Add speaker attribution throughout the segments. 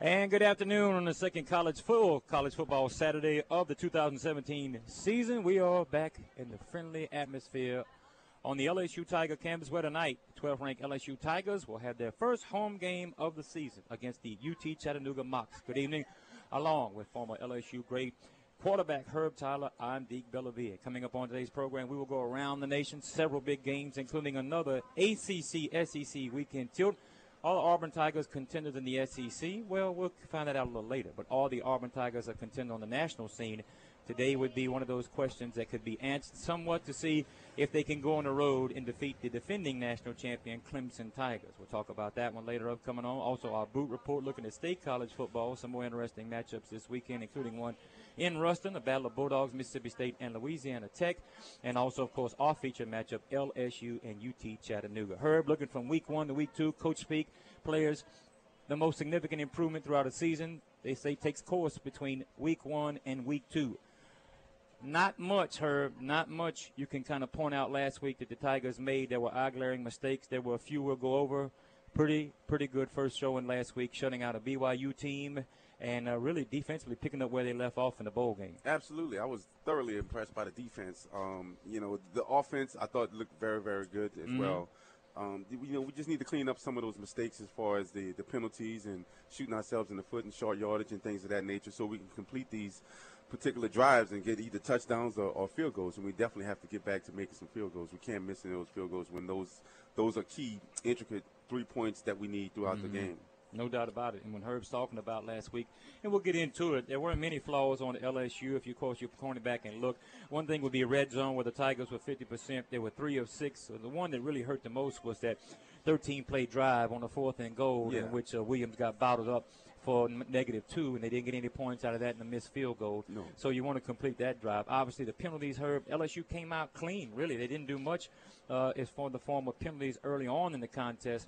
Speaker 1: And good afternoon on the second college full college football Saturday of the 2017 season. We are back in the friendly atmosphere on the LSU Tiger campus where tonight 12th ranked LSU Tigers will have their first home game of the season against the UT Chattanooga Mocs. Good evening, along with former LSU great quarterback Herb Tyler. I'm Deke Bellavia. Coming up on today's program, we will go around the nation, several big games, including another ACC SEC weekend tilt. All the Auburn Tigers contenders in the SEC? Well, we'll find that out a little later. But all the Auburn Tigers are contending on the national scene. Today would be one of those questions that could be answered somewhat to see if they can go on the road and defeat the defending national champion Clemson Tigers. We'll talk about that one later up coming on. Also, our boot report looking at state college football. Some more interesting matchups this weekend, including one in Ruston, the battle of Bulldogs, Mississippi State, and Louisiana Tech. And also, of course, our featured matchup, LSU and UT Chattanooga. Herb, looking from week one to week two, coach speak, players, the most significant improvement throughout the season, they say takes course between week one and week two. Not much, Herb. Not much you can kind of point out last week that the Tigers made. There were eye glaring mistakes. There were a few we'll go over. Pretty, pretty good first showing last week, shutting out a BYU team and uh, really defensively picking up where they left off in the bowl game.
Speaker 2: Absolutely, I was thoroughly impressed by the defense. Um, you know, the offense I thought looked very, very good as mm-hmm. well. Um, you know, we just need to clean up some of those mistakes as far as the, the penalties and shooting ourselves in the foot and short yardage and things of that nature, so we can complete these particular drives and get either touchdowns or, or, field goals. And we definitely have to get back to making some field goals. We can't miss any of those field goals when those those are key, intricate three points that we need throughout mm-hmm. the game.
Speaker 1: No doubt about it. And when Herb's talking about last week, and we'll get into it, there weren't many flaws on the LSU. If you, of course, you cornerback and look, one thing would be a red zone where the Tigers were 50%. They were three of six. So the one that really hurt the most was that 13 play drive on the fourth and goal, yeah. in which uh, Williams got bottled up for negative two, and they didn't get any points out of that in the missed field goal.
Speaker 2: No.
Speaker 1: So you want to complete that drive. Obviously, the penalties, Herb, LSU came out clean, really. They didn't do much uh, as far the form of penalties early on in the contest.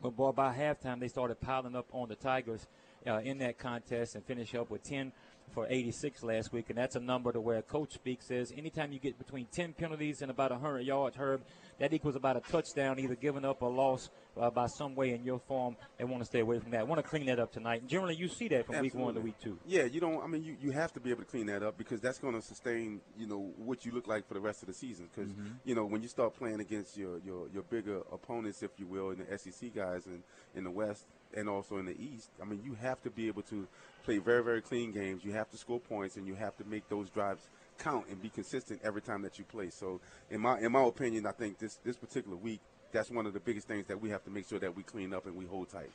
Speaker 1: But boy, by halftime, they started piling up on the Tigers uh, in that contest and finish up with 10 for 86 last week, and that's a number to where coach speaks says anytime you get between 10 penalties and about 100 yards, Herb, that equals about a touchdown, either given up or lost uh, by some way in your form. They want to stay away from that. Want to clean that up tonight. And generally, you see that from
Speaker 2: Absolutely.
Speaker 1: week one to week two.
Speaker 2: Yeah, you don't. I mean, you, you have to be able to clean that up because that's going to sustain, you know, what you look like for the rest of the season. Because mm-hmm. you know, when you start playing against your, your your bigger opponents, if you will, in the SEC guys and in the West and also in the East, I mean, you have to be able to play very very clean games. You have to score points and you have to make those drives count and be consistent every time that you play. So, in my in my opinion, I think this this particular week, that's one of the biggest things that we have to make sure that we clean up and we hold tight.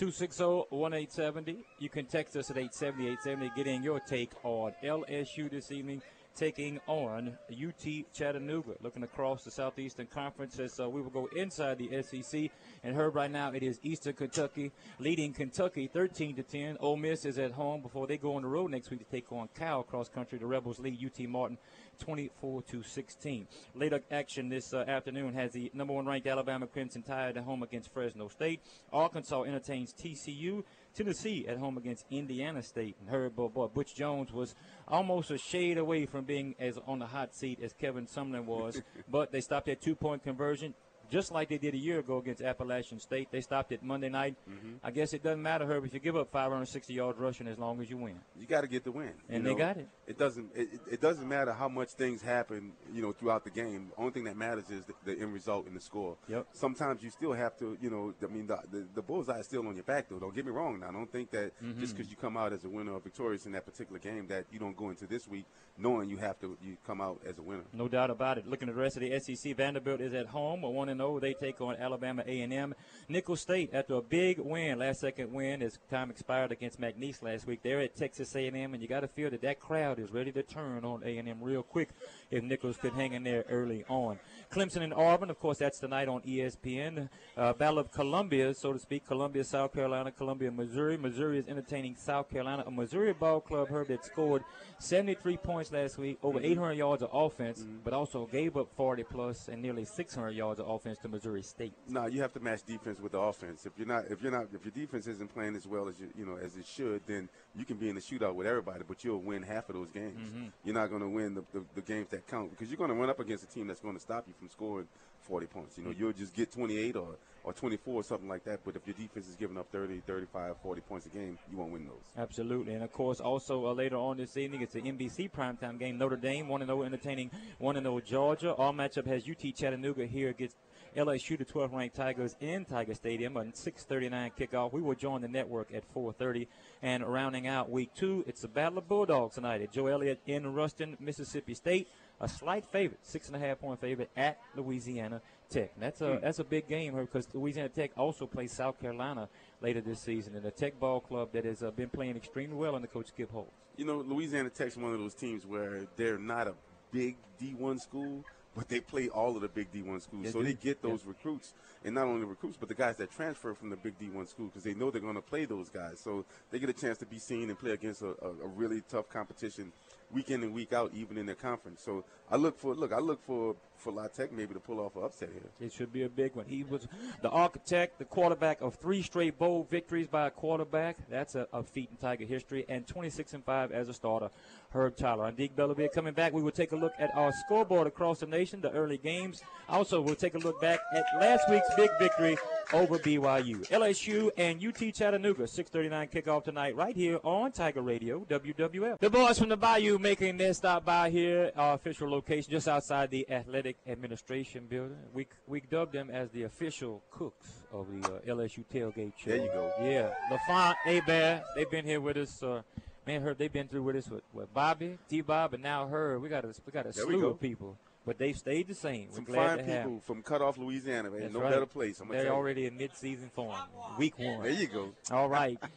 Speaker 1: 260-1870. You can text us at 870-870. Get in your take on LSU this evening taking on UT Chattanooga. Looking across the Southeastern Conference as uh, we will go inside the SEC. And Herb, right now it is Eastern Kentucky leading Kentucky 13 to 10. Ole Miss is at home before they go on the road next week to take on Cal cross country. The Rebels lead UT Martin 24 to 16. Later action this uh, afternoon has the number one ranked Alabama Crimson Tide at home against Fresno State. Arkansas entertains TCU. Tennessee at home against Indiana State. And Herb, boy, boy, Butch Jones was almost a shade away from being as on the hot seat as Kevin Sumlin was, but they stopped that two-point conversion just like they did a year ago against Appalachian State. They stopped it Monday night. Mm-hmm. I guess it doesn't matter, Herb, if you give up 560 yards rushing as long as you win.
Speaker 2: You got to get the win.
Speaker 1: And
Speaker 2: know?
Speaker 1: they got it.
Speaker 2: It doesn't. It, it, doesn't matter how much things happen, you know, throughout the game. The only thing that matters is the, the end result and the score.
Speaker 1: Yep.
Speaker 2: Sometimes you still have to, you know, I mean, the, the, the bullseye is still on your back, though. Don't get me wrong. Now, don't think that mm-hmm. just because you come out as a winner or victorious in that particular game, that you don't go into this week knowing you have to you come out as a winner.
Speaker 1: No doubt about it. Looking at the rest of the SEC, Vanderbilt is at home, a one and 0. They take on Alabama A&M. Nicholls State, after a big win, last second win, as time expired against McNeese last week, they're at Texas A&M, and you got to feel that that crowd is ready to turn on A&M real quick if Nicholls could hang in there early on. Clemson and Auburn, of course, that's tonight on ESPN. Uh, Battle of Columbia, so to speak. Columbia, South Carolina, Columbia, Missouri. Missouri is entertaining South Carolina. A Missouri ball club, Herb, that scored 73 points last week, over 800 yards of offense, but also gave up 40 plus and nearly 600 yards of offense to Missouri State.
Speaker 2: No, you have to match defense with the offense. If you're not, if you're not, if your defense isn't playing as well as you, you know, as it should, then you can be in the shootout with everybody, but you'll win half of those games. You're not going to win the, the, the games that count because you're going to run up against a team that's going to stop you from scoring 40 points. You know, you'll just get 28 or, or 24 or something like that. But if your defense is giving up 30, 35, 40 points a game, you won't win those.
Speaker 1: Absolutely, and of course, also uh, later on this evening, it's the NBC primetime game. Notre Dame, one and zero, entertaining one and zero Georgia. Our matchup has UT Chattanooga here against LSU, the 12th ranked Tigers in Tiger Stadium, a 6:39 kickoff. We will join the network at 4:30, and rounding out week two, it's the Battle of Bulldogs tonight at Joe Aillet in Ruston, Mississippi State. A slight favorite, six and a half point favorite at Louisiana Tech. And that's a that's a big game because Louisiana Tech also plays South Carolina later this season, and a Tech ball club that has uh, been playing extremely well under Coach Skip Holtz.
Speaker 2: You know, Louisiana Tech's one of those teams where they're not a big D1 school, but they play all of the big D1 schools.
Speaker 1: They
Speaker 2: so
Speaker 1: do.
Speaker 2: they get those recruits, and not only recruits, but the guys that transfer from the big D1 school because they know they're going to play those guys. So they get a chance to be seen and play against a, a, a really tough competition week in and week out, even in their conference. So I look for look, I look for for La Tech maybe to pull off an upset here.
Speaker 1: It should be a big one. He was the architect, the quarterback of three straight bowl victories by a quarterback. That's a, a feat in Tiger history, and 26 and five as a starter. Herb Tyler. I'm Deke Bellavia coming back. We will take a look at our scoreboard across the nation, the early games. Also, we'll take a look back at last week's big victory over BYU. LSU and UT Chattanooga, 6:39 kickoff tonight, right here on Tiger Radio, WWL. The boys from the Bayou making their stop by here, our official location just outside the Athletic Administration Building. We we dubbed them as the official cooks of the uh, LSU tailgate show.
Speaker 2: There you go.
Speaker 1: Yeah, LaFont, A-Bear, they've been here with us. Uh, man, Herb, they've been through with us with, with Bobby, T-Bob, and now her. We got a we got a
Speaker 2: There
Speaker 1: slew of people, but they've stayed the same.
Speaker 2: Some fine people from cut off Louisiana, man.
Speaker 1: That's
Speaker 2: no
Speaker 1: right.
Speaker 2: better place. I'm
Speaker 1: They're already in mid-season form, week one.
Speaker 2: There you go.
Speaker 1: All right.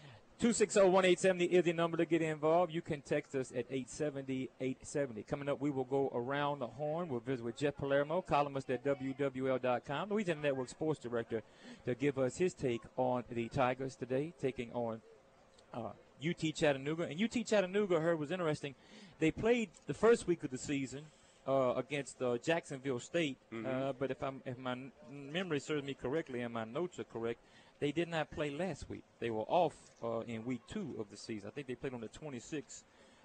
Speaker 1: 260-1870 is the number to get involved. You can text us at 870-870. Coming up, we will go around the horn. We'll visit with Jeff Palermo, columnist at WWL.com, Louisiana Network Sports Director, to give us his take on the Tigers today, taking on uh, UT Chattanooga. And UT Chattanooga, Herb, was interesting. They played the first week of the season uh, against uh, Jacksonville State, uh, but if, I'm, if my n- memory serves me correctly and my notes are correct, they did not play last week. They were off uh, in week two of the season. I think they played on the 26th.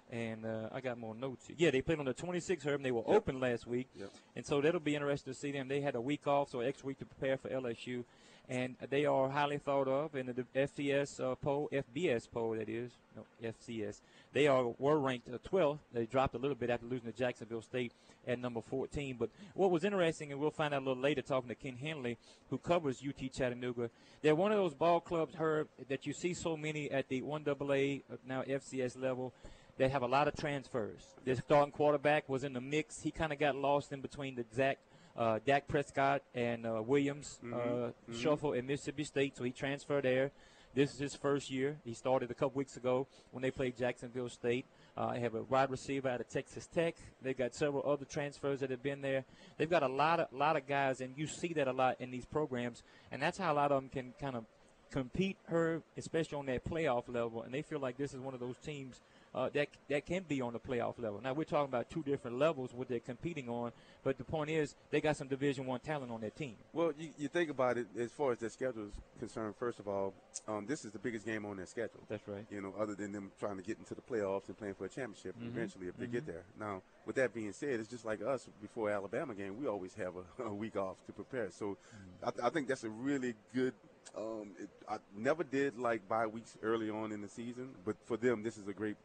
Speaker 1: And uh, I got more notes. here. Yeah, they played on the 26th, Herb, and they were open last week.
Speaker 2: Yep.
Speaker 1: And so that'll be interesting to see them. They had a week off, so extra week to prepare for LSU. And they are highly thought of in the FCS uh, poll, FBS poll, that is. No, FCS. They are were ranked uh, 12th. They dropped a little bit after losing to Jacksonville State at number 14. But what was interesting, and we'll find out a little later talking to Ken Henley, who covers UT Chattanooga, they're one of those ball clubs, Herb, that you see so many at the 1AA, uh, now FCS level they have a lot of transfers. Their starting quarterback was in the mix. He kind of got lost in between the Zach, uh, Dak Prescott and uh, Williams uh, shuffle at Mississippi State, so he transferred there. This is his first year. He started a couple weeks ago when they played Jacksonville State. Uh, they have a wide receiver out of Texas Tech. They've got several other transfers that have been there. They've got a lot of lot of guys, and you see that a lot in these programs, and that's how a lot of them can kind of compete her, especially on that playoff level. And they feel like this is one of those teams uh, that that can be on the playoff level. Now we're talking about two different levels what they're competing on, but the point is they got some Division One talent on their team.
Speaker 2: Well, you, you think about it as far as their schedule is concerned. First of all, um, this is the biggest game on their schedule.
Speaker 1: That's right.
Speaker 2: You know, other than them trying to get into the playoffs and playing for a championship
Speaker 1: Mm-hmm.
Speaker 2: eventually if they get there. Now, with that being said, it's just like us before Alabama game. We always have a, a week off to prepare. So,
Speaker 1: Mm-hmm.
Speaker 2: I, th- I think that's a really good. Um, it, I never did like bye weeks early on in the season, but for them, this is a great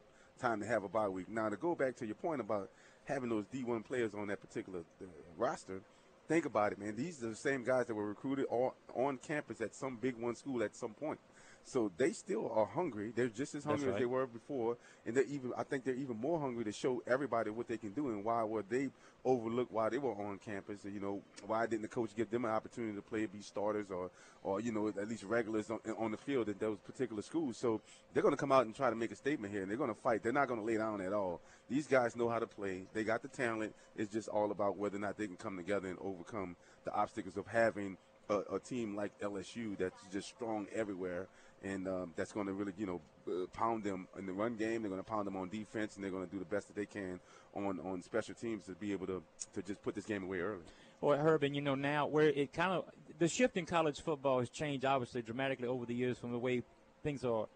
Speaker 2: time to have a bye week. Now, to go back to your point about having those D1 players on that particular uh, roster, think about it, man. These are the same guys that were recruited on, on campus at some big one school at some point. So they still are hungry. They're just as hungry
Speaker 1: right.
Speaker 2: as they were before, and they're even. I think they're even more hungry to show everybody what they can do and why were they overlooked while they were on campus. And, You know, why didn't the coach give them an opportunity to play, be starters, or or you know at least regulars on, on the field at those particular schools? So they're going to come out and try to make a statement here, and they're going to fight. They're not going to lay down at all. These guys know how to play. They got the talent. It's just all about whether or not they can come together and overcome the obstacles of having a, a team like LSU that's just strong everywhere and um, that's going to really, you know, uh, pound them in the run game. They're going to pound them on defense, and they're going to do the best that they can on on special teams to be able to to just put this game away early.
Speaker 1: Well, Herb, and you know now where it kind of the shift in college football has changed obviously dramatically over the years from the way things are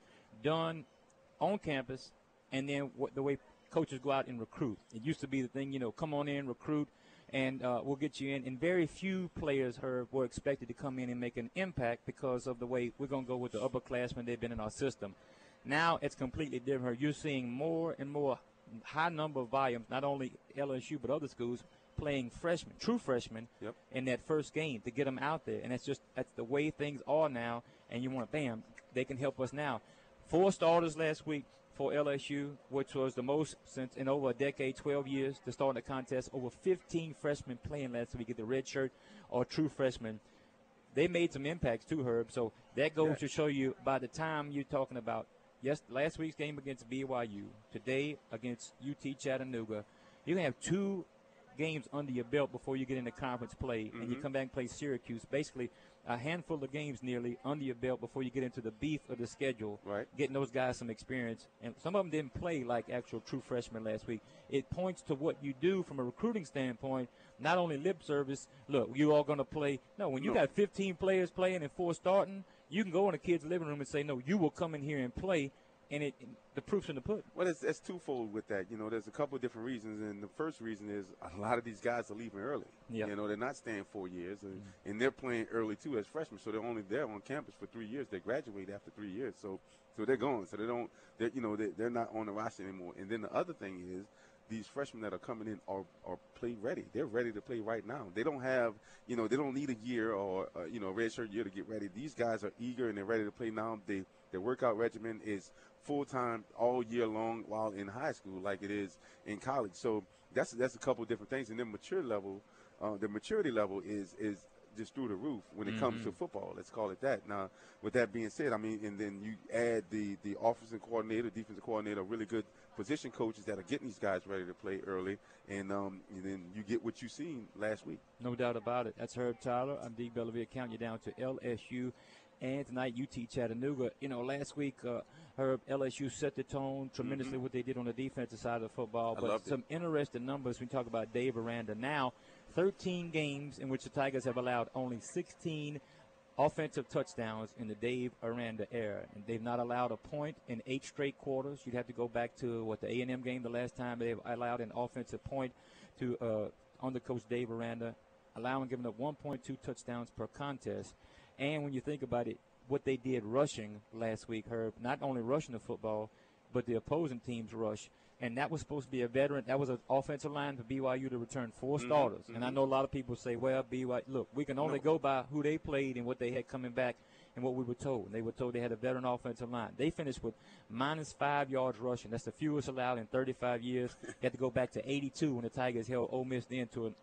Speaker 1: done on campus, and then what, the way coaches go out and recruit. It used to be the thing, you know, come on in, recruit, and uh, we'll get you in. And very few players, Herb, were expected to come in and make an impact because of the way we're going to go with the upperclassmen. They've been in our system. Now it's completely different. You're seeing more and more high number of volumes, not only LSU but other schools playing freshmen, true freshmen,
Speaker 2: Yep.
Speaker 1: in that first game to get them out there. And that's just that's the way things are now. And you want, bam, they can help us now. Four starters last week for LSU, which was the most since in over a decade, 12 years to start the contest. Over 15 freshmen playing last week at the red shirt or true freshmen. They made some impacts too, Herb. So that goes
Speaker 2: Yeah.
Speaker 1: to show you by the time you're talking about yes, last week's game against BYU, today against UT Chattanooga, you can have two games under your belt before you get into conference play, and you
Speaker 2: Mhm.
Speaker 1: come back and play Syracuse. Basically, a handful of games nearly under your belt before you get into the beef of the schedule.
Speaker 2: Right.
Speaker 1: Getting those guys some experience, and some of them didn't play like actual true freshmen last week. It points to what you do from a recruiting standpoint. Not only lip service. Look, you all going to play. No, when you
Speaker 2: No.
Speaker 1: got 15 players playing and four starting, you can go in a kid's living room and say, "No, you will come in here and play." And it, the proof's in the pudding.
Speaker 2: Well, it's, it's twofold with that. You know, there's a couple of different reasons, and the first reason is a lot of these guys are leaving early.
Speaker 1: Yeah.
Speaker 2: You know, they're not staying four years, and, and they're playing early too as freshmen. So they're only there on campus for three years. They graduate after three years, so so they're gone. So they don't, they're, you know, they, they're not on the roster anymore. And then the other thing is. These freshmen that are coming in are, are play ready. They're ready to play right now. They don't have, you know, they don't need a year or uh, you know, a red shirt year to get ready. These guys are eager and they're ready to play now. They their workout regimen is full time all year long while in high school, like it is in college. So that's that's a couple of different things. And then mature level, uh, the maturity level is is just through the roof when it comes to football. Let's call it that. Now, with that being said, I mean, and then you add the the offensive coordinator, defensive coordinator, really good position coaches that are getting these guys ready to play early, and, um, and then you get what you seen last week.
Speaker 1: No doubt about it. That's Herb Tyler. I'm Deke Bellavia. Count you down to LSU. And tonight, UT Chattanooga. You know, last week, uh, Herb, LSU set the tone tremendously what they did on the defensive side of the football.
Speaker 2: Mm-hmm.
Speaker 1: But
Speaker 2: loved it.
Speaker 1: some interesting numbers. We talk about Dave Aranda now. 13 games in which the Tigers have allowed only 16 offensive touchdowns in the Dave Aranda era, and they've not allowed a point in eight straight quarters. You'd have to go back to what the A&M game the last time they've allowed an offensive point to uh, under Coach Dave Aranda, allowing giving up 1.2 touchdowns per contest. And when you think about it, what they did rushing last week, Herb, not only rushing the football, but the opposing team's rush. And that was supposed to be a veteran. That was an offensive line for BYU to return 4 mm-hmm, starters. And I mm-hmm. know a lot of people say, well, BYU, look, we can only
Speaker 2: No.
Speaker 1: go by who they played and what they had coming back and what we were told. They were told they had a veteran offensive line. They finished with minus five yards rushing. That's the fewest allowed in 35 years. had to go back to 82 when the Tigers held Ole Miss then to an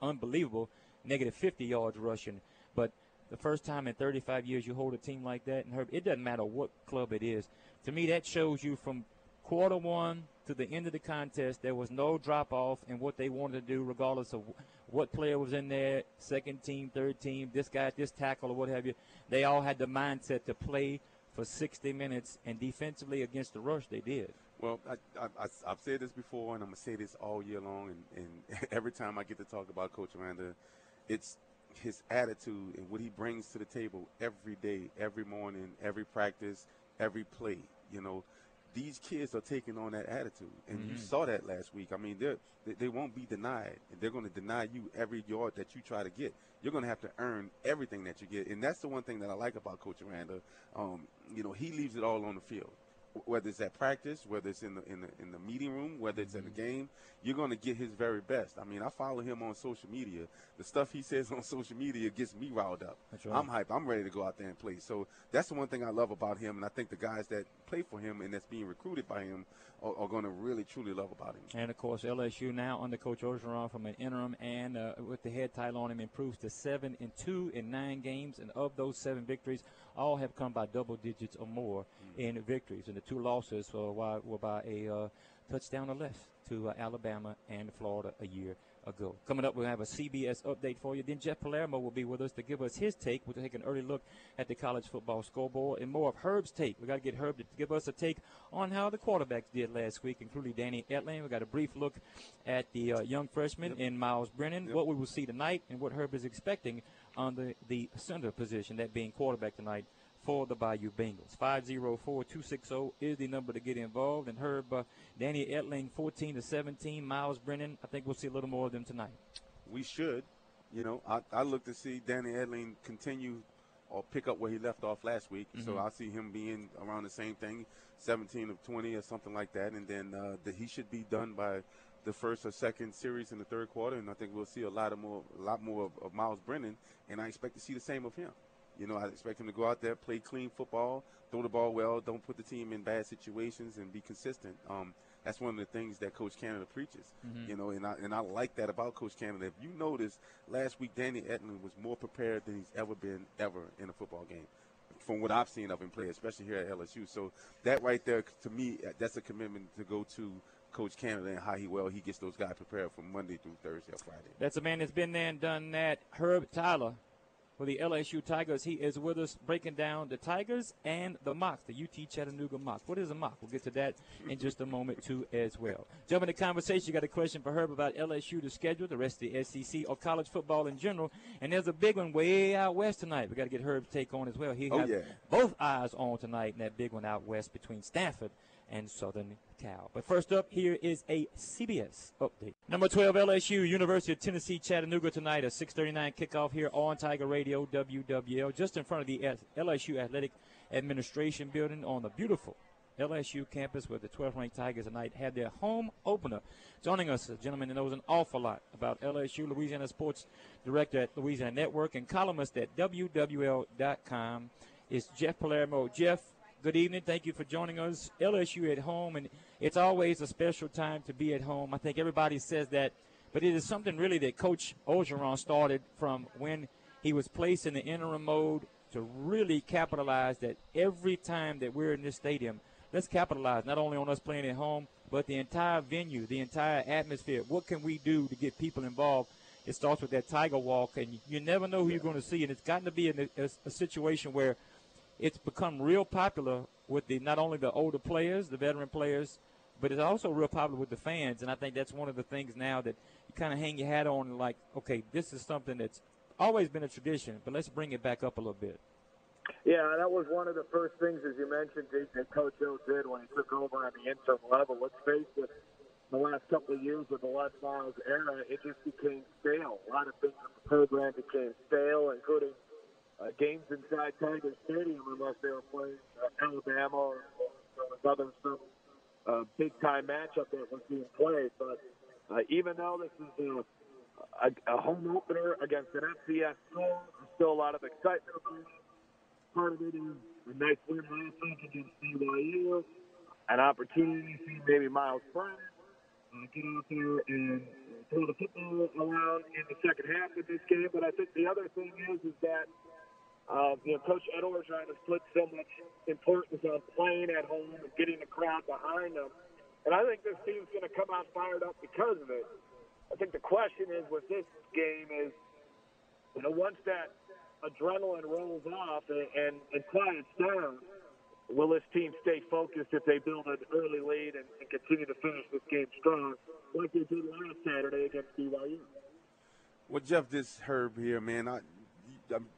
Speaker 1: unbelievable negative 50 yards rushing. But the first time in 35 years you hold a team like that, and Herb, it doesn't matter what club it is. To me, that shows you from quarter one to the end of the contest, there was no drop off in what they wanted to do, regardless of what player was in there, second team, third team, this guy, this tackle, or what have you. They all had the mindset to play for 60 minutes, and defensively against the rush, they did.
Speaker 2: Well, I, I've said this before, and I'm gonna say this all year long, and, and every time I get to talk about Coach Aranda, it's his attitude and what he brings to the table every day, every morning, every practice, every play. You know, these kids are taking on that attitude, and you saw that last week. I mean, they're, they they won't be denied. They're going to deny you every yard that you try to get. You're going to have to earn everything that you get, and that's the one thing that I like about Coach Aranda. Um, you know, he leaves it all on the field whether it's at practice, whether it's in the in the in the meeting room, whether it's in the game, you're going to get his very best. I mean, I follow him on social media. The stuff he says on social media gets me riled up.
Speaker 1: Right.
Speaker 2: I'm hyped. I'm ready to go out there and play. So that's the one thing I love about him, and I think the guys that play for him and that's being recruited by him are, are going to really truly love about him.
Speaker 1: And of course, LSU now under Coach Orgeron from an interim and uh, with the head title on him improves to seven and two in nine games, and of those seven victories, all have come by double digits or more in victories. And the two losses were, by- were by a uh, touchdown or less to uh, Alabama and Florida a year ago. Coming up, we'll have a CBS update for you. Then Jeff Palermo will be with us to give us his take. We'll take an early look at the college football scoreboard and more of Herb's take. We got to get Herb to give us a take on how the quarterbacks did last week, including Danny Etling. We got a brief look at the uh, young freshman in Myles Brennan, what we will see tonight, and what Herb is expecting on the, the center position, that being quarterback tonight for the Bayou Bengals. 504-260 is the number to get involved. And Herb, uh, Danny Etling, 14 to 17. Myles Brennan, I think we'll see a little more of them tonight.
Speaker 2: We should. You know, I, I look to see Danny Etling continue or pick up where he left off last week. So I see him being around the same thing, 17 of 20 or something like that. And then uh, that he should be done by the first or second series in the third quarter. And I think we'll see a lot of more, a lot more of, of Myles Brennan. And I expect to see the same of him. You know, I expect him to go out there, play clean football, throw the ball well, don't put the team in bad situations, and be consistent. Um, that's one of the things that Coach Canada preaches. You know, and I and I like that about Coach Canada. If you notice, last week Danny Etling was more prepared than he's ever been ever in a football game. From what I've seen of him play, especially here at LSU, so that right there, to me, that's a commitment to go to Coach Canada and how he well he gets those guys prepared from Monday through Thursday or Friday.
Speaker 1: That's a man that's been there and done that. Herb Tyler for the LSU Tigers. He is with us breaking down the Tigers and the Mocs, the UT Chattanooga Mocs. What is a Moc? We'll get to that in just a moment, too, as well. Jump in the conversation. You got a question for Herb about LSU, the schedule, the rest of the SEC, or college football in general. And there's a big one way out west tonight. we got to get Herb's take on as well. He
Speaker 2: Oh,
Speaker 1: has
Speaker 2: yeah.
Speaker 1: both eyes on tonight in that big one out west between Stanford and Southern Cal. But first up, here is a CBS update. Number 12, LSU, University of Tennessee, Chattanooga tonight, a 6:39 kickoff here on Tiger Radio, WWL, just in front of the LSU Athletic Administration Building on the beautiful LSU campus where the 12th ranked Tigers tonight had their home opener. Joining us, a gentleman that knows an awful lot about LSU, Louisiana Sports Director at Louisiana Network and columnist at WWL.com is Jeff Palermo. Jeff, good evening. Thank you for joining us. LSU at home, and it's always a special time to be at home. I think everybody says that, but it is something really that Coach Orgeron started from when he was placed in the interim mode to really capitalize that every time that we're in this stadium, let's capitalize not only on us playing at home, but the entire venue, the entire atmosphere. What can we do to get people involved? It starts with that Tiger Walk, and you never know who you're going to see. And it's gotten to be a, a, a situation where it's become real popular with the not only the older players, the veteran players, but it's also real popular with the fans. And I think that's one of the things now that you kind of hang your hat on, like, okay, this is something that's always been a tradition, but let's bring it back up a little bit.
Speaker 3: Yeah, that was one of the first things, as you mentioned, that Coach O did when he took over on the interim level. Let's face it, the last couple of years of the Les Miles era, it just became stale. A lot of things in the program became stale, including uh, games inside Tiger Stadium, unless they were playing uh, Alabama or, or was some uh, big time matchup that was being played. But uh, even though this is a, a, a home opener against an FCS school, there's still a lot of excitement about it part of it is a nice win last week against BYU, an opportunity to see maybe Myles Brennan uh, get out there and throw the football around in the second half of this game. But I think the other thing is is that uh, you know Coach Ed Orgeron has put so much importance on playing at home and getting the crowd behind them, and I think this team's going to come out fired up because of it. I think the question is with this game is, you know, once that adrenaline rolls off and, and, and quiets down, will this team stay focused if they build an early lead and, and continue to finish this game strong like they did last Saturday against BYU?
Speaker 2: Well, Jeff, this Herb here, man, I,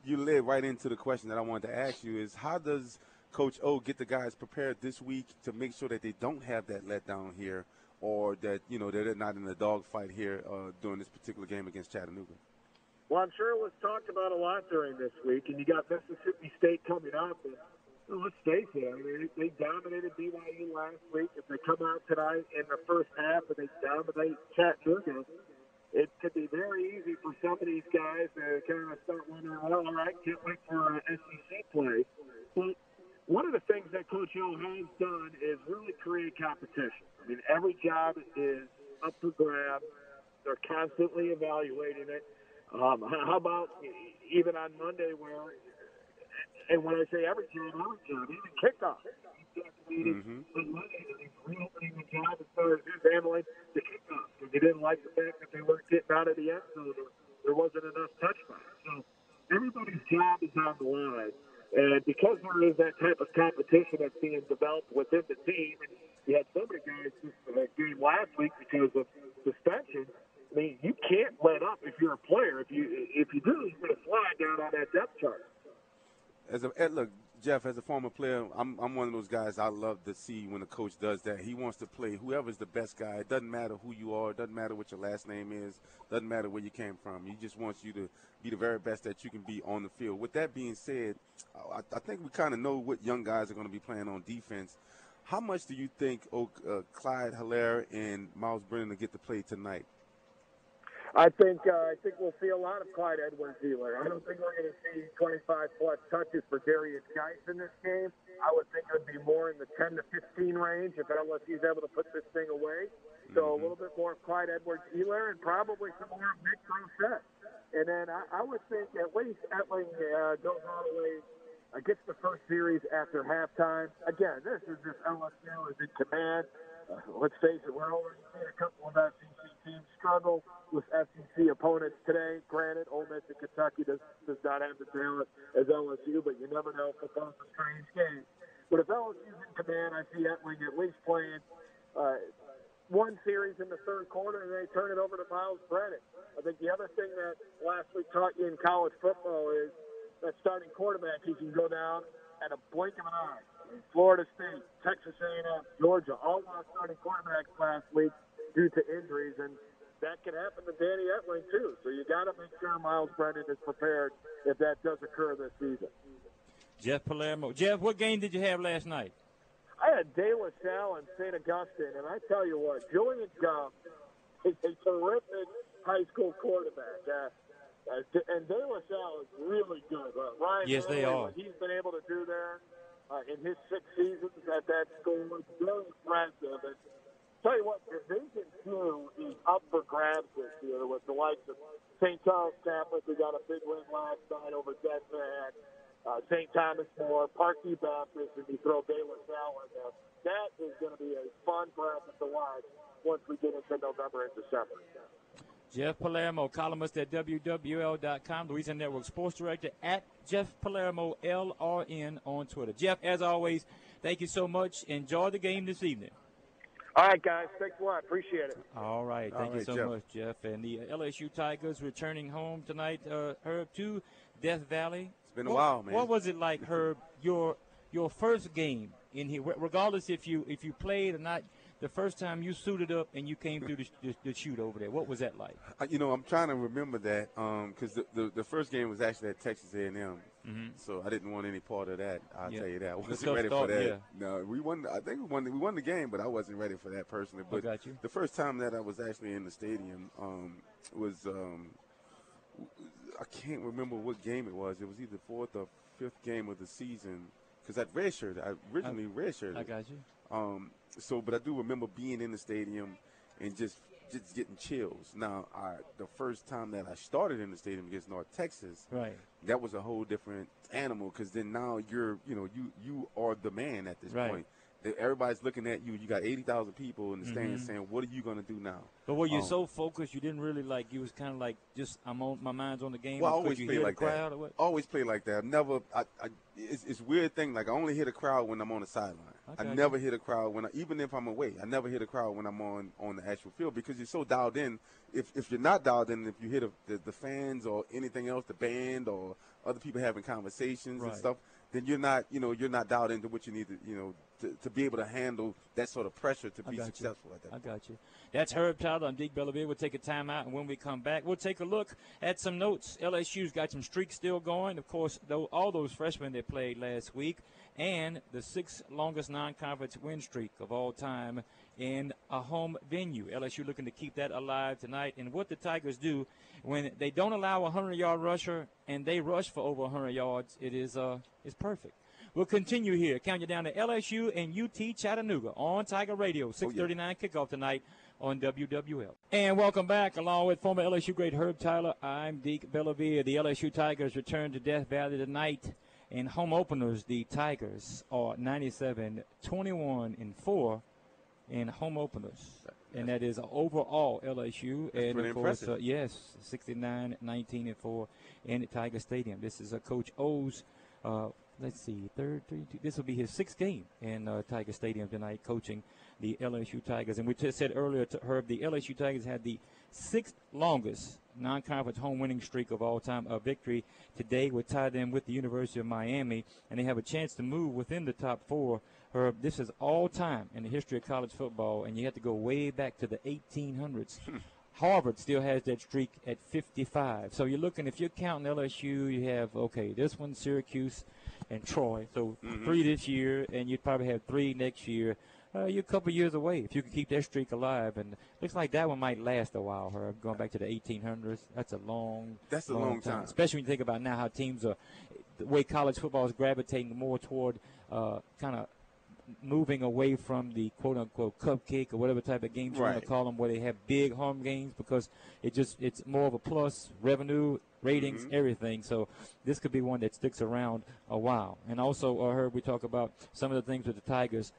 Speaker 2: you, led right into the question that I wanted to ask you: is how does Coach O get the guys prepared this week to make sure that they don't have that letdown here, or that you know they're not in a dogfight here uh, during this particular game against Chattanooga?
Speaker 3: Well, I'm sure it was talked about a lot during this week, and you got Mississippi State coming up. And Well, let's face it. I mean, they dominated BYU last week. If they come out tonight in the first half and they dominate Chattanooga, it could be very easy for some of these guys to kind of start wondering, well, all right, can't wait for uh, SEC play. But one of the things that Coach O has done is really create competition. I mean, every job is up for grabs. They're constantly evaluating it. Um, how about even on Monday where and when I say every job, every job, even kickoff. Mm-hmm. reopening the job as far as his handling the kickoff because he didn't like the fact that they weren't getting out of the end zone. There wasn't enough touchdowns. So everybody's job is on the line. And because there is that type of competition that's being developed within the team, and you had so many guys just that game last week because of suspension. I mean, you can't let up if you're a player. If you if you do, you're going to slide down on that depth chart
Speaker 2: as a eh, look, Jeff, as a former player, I'm I'm one of those guys I love to see when a coach does that. He wants to play whoever's the best guy. It doesn't matter who you are. It doesn't matter what your last name is. Doesn't matter where you came from. He just wants you to be the very best that you can be on the field. With that being said, I, I think we kind of know what young guys are going to be playing on defense. How much do you think oh, uh, Clyde Helaire and Myles Brennan will get to play tonight?
Speaker 3: I think uh, I think we'll see a lot of Clyde Edwards-Helaire. I don't think we're going to see 25 plus touches for Derrius Guice in this game. I would think it would be more in the 10 to 15 range if LSU's able to put this thing away. So mm-hmm. a little bit more of Clyde Edwards-Helaire and probably some more of Nick Brossette. And then I, I would think at least Etling uh, goes all the way, uh, gets the first series after halftime. Again, this is just LSU is in command. Uh, let's face it, we're already seeing a couple of SEC teams struggle with SEC opponents today. Granted, Ole Miss and Kentucky does, does not have the talent as LSU, but you never know. Football's a strange game. But if LSU's in command, I see Etling at least playing uh, one series in the third quarter, and they turn it over to Myles Brennan. I think the other thing that last week taught you in college football is that starting quarterback, he can go down at a blink of an eye. Florida State, Texas A&M, Georgia, all lost starting quarterbacks last week due to injuries, and that can happen to Danny Etling too. So you got to make sure Myles Brennan is prepared if that does occur this season.
Speaker 1: Jeff Palermo. Jeff, what game did you have last night?
Speaker 3: I had De La Salle and St. Augustine, and I tell you what, Julian Gum is a terrific high school quarterback. Uh, uh, and De La Salle is really good. Uh, Ryan
Speaker 1: yes, Manale, they are.
Speaker 3: What he's been able to do there uh, in his six seasons at that school is very impressive. And tell you what, Division Two is up for grabs this year with the likes of St. Charles Catholic. We got a big win last night over Denver. Uh, St. Thomas More, Parkview Baptist, and you throw La Salle in there. That is going to be a fun bracket to watch once we get into November and December.
Speaker 1: Jeff Palermo, columnist at WWL.com, Louisiana Network Sports Director at Jeff Palermo, LRN on Twitter. Jeff, as always, thank you so much. Enjoy the game this evening.
Speaker 3: All right, guys. Thanks a lot. Appreciate it.
Speaker 1: All right. Thank All you so Jeff. much, Jeff. And the LSU Tigers returning home tonight, uh, Herb, to Death Valley.
Speaker 2: It's been a what, while, man.
Speaker 1: What was it like, Herb, your your first game in here, regardless if you if you played or not – the first time you suited up and you came through the, the, the chute over there? What was that like?
Speaker 2: You know, I'm trying to remember that because um, the, the, the first game was actually at Texas A&M, mm-hmm. so I didn't want any part of that. I'll yeah. tell you that. I wasn't ready for that. Yeah. No, we won. I think we won. We won the game, but I wasn't ready for that personally. But the first time that I was actually in the stadium um, was um, I can't remember what game it was. It was either fourth or fifth game of the season because that redshirt. I originally redshirted.
Speaker 1: I got you.
Speaker 2: Um, so, but I do remember being in the stadium and just just getting chills. Now, I, the first time that I started in the stadium against North Texas,
Speaker 1: right,
Speaker 2: that was a whole different animal because then now you're, you know, you you are the man at this right. point everybody's looking at you. You got eighty thousand people in the stands mm-hmm. saying, "What are you going to do now?"
Speaker 1: But were you um, so focused you didn't really like? You was kind of like just I'm on my mind's on the game.
Speaker 2: Well, I always play like that. Always play like that. I've never. I, I, it's, it's weird thing. Like I only hit a crowd when I'm on the sideline. Okay. I never hit a crowd when I, even if I'm away. I never hit a crowd when I'm on on the actual field because you're so dialed in. If if you're not dialed in, if you hit a, the, the fans or anything else, the band or other people having conversations right. and stuff, then you're not, you know, you're not dialed into what you need to, you know, to, to be able to handle that sort of pressure to be successful
Speaker 1: you.
Speaker 2: at that.
Speaker 1: I got you. That's Herb Tyler. I'm Deke Bellavia. We'll take a timeout, and when we come back, we'll take a look at some notes. LSU's got some streaks still going. Of course, though, all those freshmen that played last week and the sixth longest non-conference win streak of all time in a home venue. LSU looking to keep that alive tonight. And what the Tigers do when they don't allow a 100-yard rusher and they rush for over 100 yards, it is uh, is perfect. We'll continue here. Count you down to LSU and UT Chattanooga on Tiger Radio. 6:39 kickoff tonight on WWL. And welcome back, along with former LSU great Herb Tyler. I'm Deke Bellavia. The LSU Tigers return to Death Valley tonight. In home openers, the Tigers are 97, 21, and 4 in home openers. And that is overall LSU.
Speaker 2: That's
Speaker 1: and of course, uh, yes, 69, 19, and 4 in Tiger Stadium. This is uh, Coach O's, uh, let's see, third, three, two. This will be his sixth game in uh, Tiger Stadium tonight, coaching the LSU Tigers. And we just said earlier to Herb, the LSU Tigers had the sixth longest non-conference home winning streak of all time. A victory today would tie them with the University of Miami, and they have a chance to move within the top four. Herb, this is all time in the history of college football, and you have to go way back to the 1800s. Harvard still has that streak at 55. So you're looking, if you're counting LSU, you have, okay, this one, Syracuse and Troy. So three this year, and you'd probably have three next year. Uh, you're a couple years away if you can keep that streak alive. And looks like that one might last a while, Herb, going back to the 1800s. That's a long,
Speaker 2: That's a long time.
Speaker 1: Especially when you think about now how teams are, the way college football is gravitating more toward uh, kind of moving away from the quote unquote cupcake or whatever type of games you want to call them, where they have big home games because it just it's more of a plus revenue, ratings,
Speaker 2: Mm-hmm.
Speaker 1: everything. So this could be one that sticks around a while. And also, I heard we talk about some of the things with the Tigers.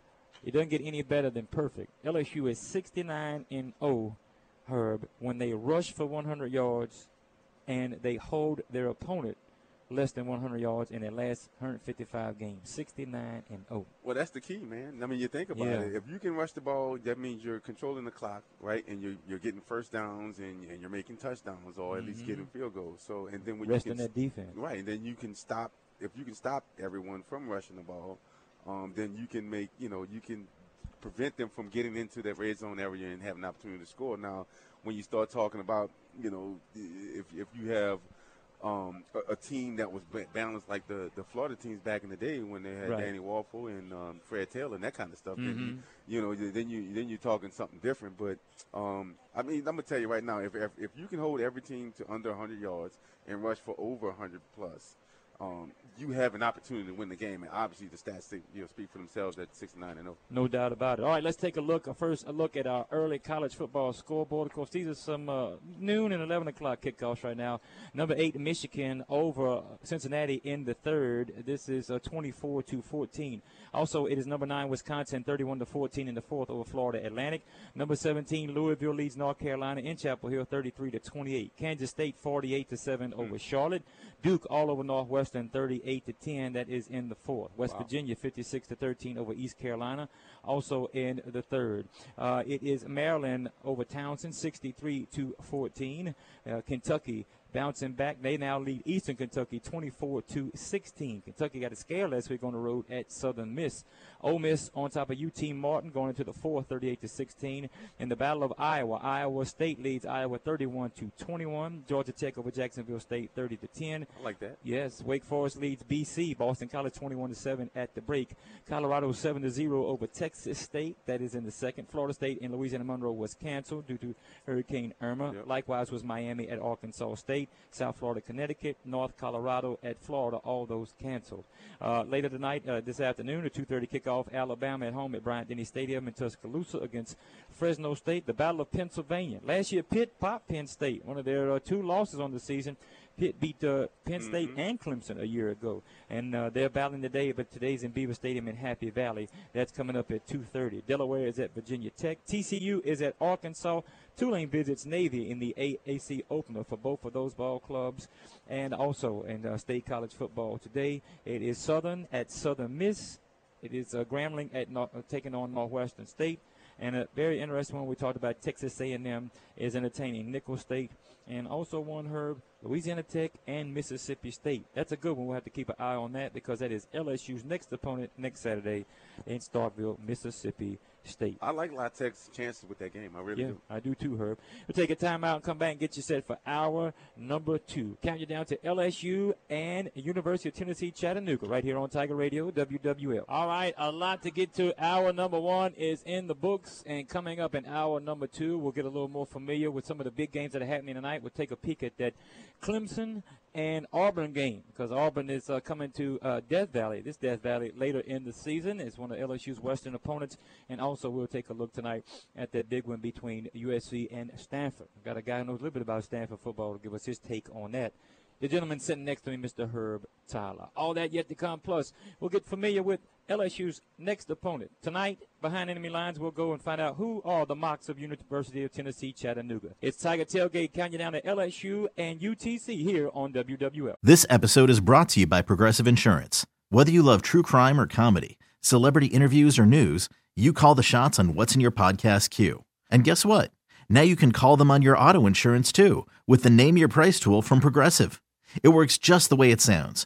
Speaker 1: It doesn't get any better than perfect. LSU is 69 and 0, Herb, when they rush for 100 yards and they hold their opponent less than 100 yards in their last 155 games. 69 and oh. 0.
Speaker 2: Well, that's the key, man. I mean, you think about
Speaker 1: Yeah.
Speaker 2: it. If you can rush the ball, that means you're controlling the clock, right? And you're, you're getting first downs and, and you're making touchdowns or at least getting field goals. So, and then when
Speaker 1: Mm-hmm. Resting
Speaker 2: you can,
Speaker 1: that defense.
Speaker 2: right, and then you can stop. If you can stop everyone from rushing the ball, um, then you can make you know you can prevent them from getting into that red zone area and have an opportunity to score. Now, when you start talking about you know if if you have um, a, a team that was balanced like the, the Florida teams back in the day when they had
Speaker 1: Right.
Speaker 2: Danny Wuerffel and um, Fred Taylor and that kind of stuff.
Speaker 1: Mm-hmm.
Speaker 2: you, you know, then you then you're talking something different. But um, I mean, I'm gonna tell you right now, if, if if you can hold every team to under 100 yards and rush for over 100 plus. Um, you have an opportunity to win the game, and obviously the stats you know, speak for themselves at 69 and oh. 0.
Speaker 1: No doubt about it. All right, let's take a look. uh, First, a look at our early college football scoreboard. Of course, these are some uh, noon and 11 o'clock kickoffs right now. Number eight, Michigan over Cincinnati in the third. This is uh, 24 to 14. Also, it is number nine, Wisconsin, 31 to 14 in the fourth over Florida Atlantic. Number 17, Louisville leads North Carolina in Chapel Hill, 33 to 28. Kansas State, 48 to 7 over Charlotte. Duke all over Northwestern, 38 to 10. That is in the fourth. West Virginia, 56 to 13 over East Carolina, also in the third. Uh, it is Maryland over Towson, 63 to 14. Uh, Kentucky bouncing back. They now lead Eastern Kentucky 24 to 16. Kentucky got a scare last week on the road at Southern Miss. Ole Miss on top of UT Martin going into the fourth, 38 to 16. In the Battle of Iowa, Iowa State leads Iowa 31 to 21. Georgia Tech over Jacksonville State 30 to 10.
Speaker 2: I like that.
Speaker 1: Yes, Wake Forest leads BC, Boston College 21 to 7 at the break. Colorado 7 to 0 over Texas State. That is in the second. Florida State and Louisiana Monroe was canceled due to Hurricane Irma.
Speaker 2: Yep.
Speaker 1: Likewise was Miami at Arkansas State, South Florida, Connecticut, North Colorado at Florida. All those canceled. Uh, later tonight, uh, this afternoon, a 2:30 kickoff. Alabama at home at Bryant Denny Stadium in Tuscaloosa against Fresno State. The Battle of Pennsylvania. Last year, Pitt popped Penn State. One of their uh, two losses on the season. Pitt beat uh, Penn State and Clemson a year ago, and uh, they're battling today. But today's in Beaver Stadium in Happy Valley. That's coming up at 2:30. Delaware is at Virginia Tech. TCU is at Arkansas. Tulane visits Navy in the AAC opener for both of those ball clubs, and also in uh, state college football today. It is Southern at Southern Miss. It is uh, Grambling at Nor- uh, taking on Northwestern State. And a very interesting one we talked about Texas A&M is entertaining Nicholls State and also one Herb Louisiana Tech and Mississippi State. That's a good one. We'll have to keep an eye on that because that is LSU's next opponent next Saturday in Starkville, Mississippi State.
Speaker 2: I like La Tech's chances with that game. I really
Speaker 1: yeah,
Speaker 2: do.
Speaker 1: I do too, Herb. We'll take a timeout and come back and get you set for hour number two. Count you down to LSU and University of Tennessee Chattanooga right here on Tiger Radio, WWL. All right, a lot to get to. Hour number one is in the books, and coming up in hour number two, we'll get a little more familiar with some of the big games that are happening tonight. We'll take a peek at that Clemson and Auburn game because Auburn is uh, coming to uh, Death Valley. This Death Valley later in the season is one of LSU's Western opponents, and also we'll take a look tonight at that big one between USC and Stanford. We've got a guy who knows a little bit about Stanford football to give us his take on that. The gentleman sitting next to me, Mr. Herb Tyler. All that yet to come. Plus, we'll get familiar with LSU's next opponent. Tonight, behind enemy lines, we'll go and find out who are the Mocs of University of Tennessee Chattanooga. It's Tiger Tailgate counting down to LSU and UTC here on WWL.
Speaker 4: This episode is brought to you by Progressive Insurance. Whether you love true crime or comedy, celebrity interviews or news, you call the shots on what's in your podcast queue. And guess what? Now you can call them on your auto insurance too with the Name Your Price tool from Progressive. It works just the way it sounds.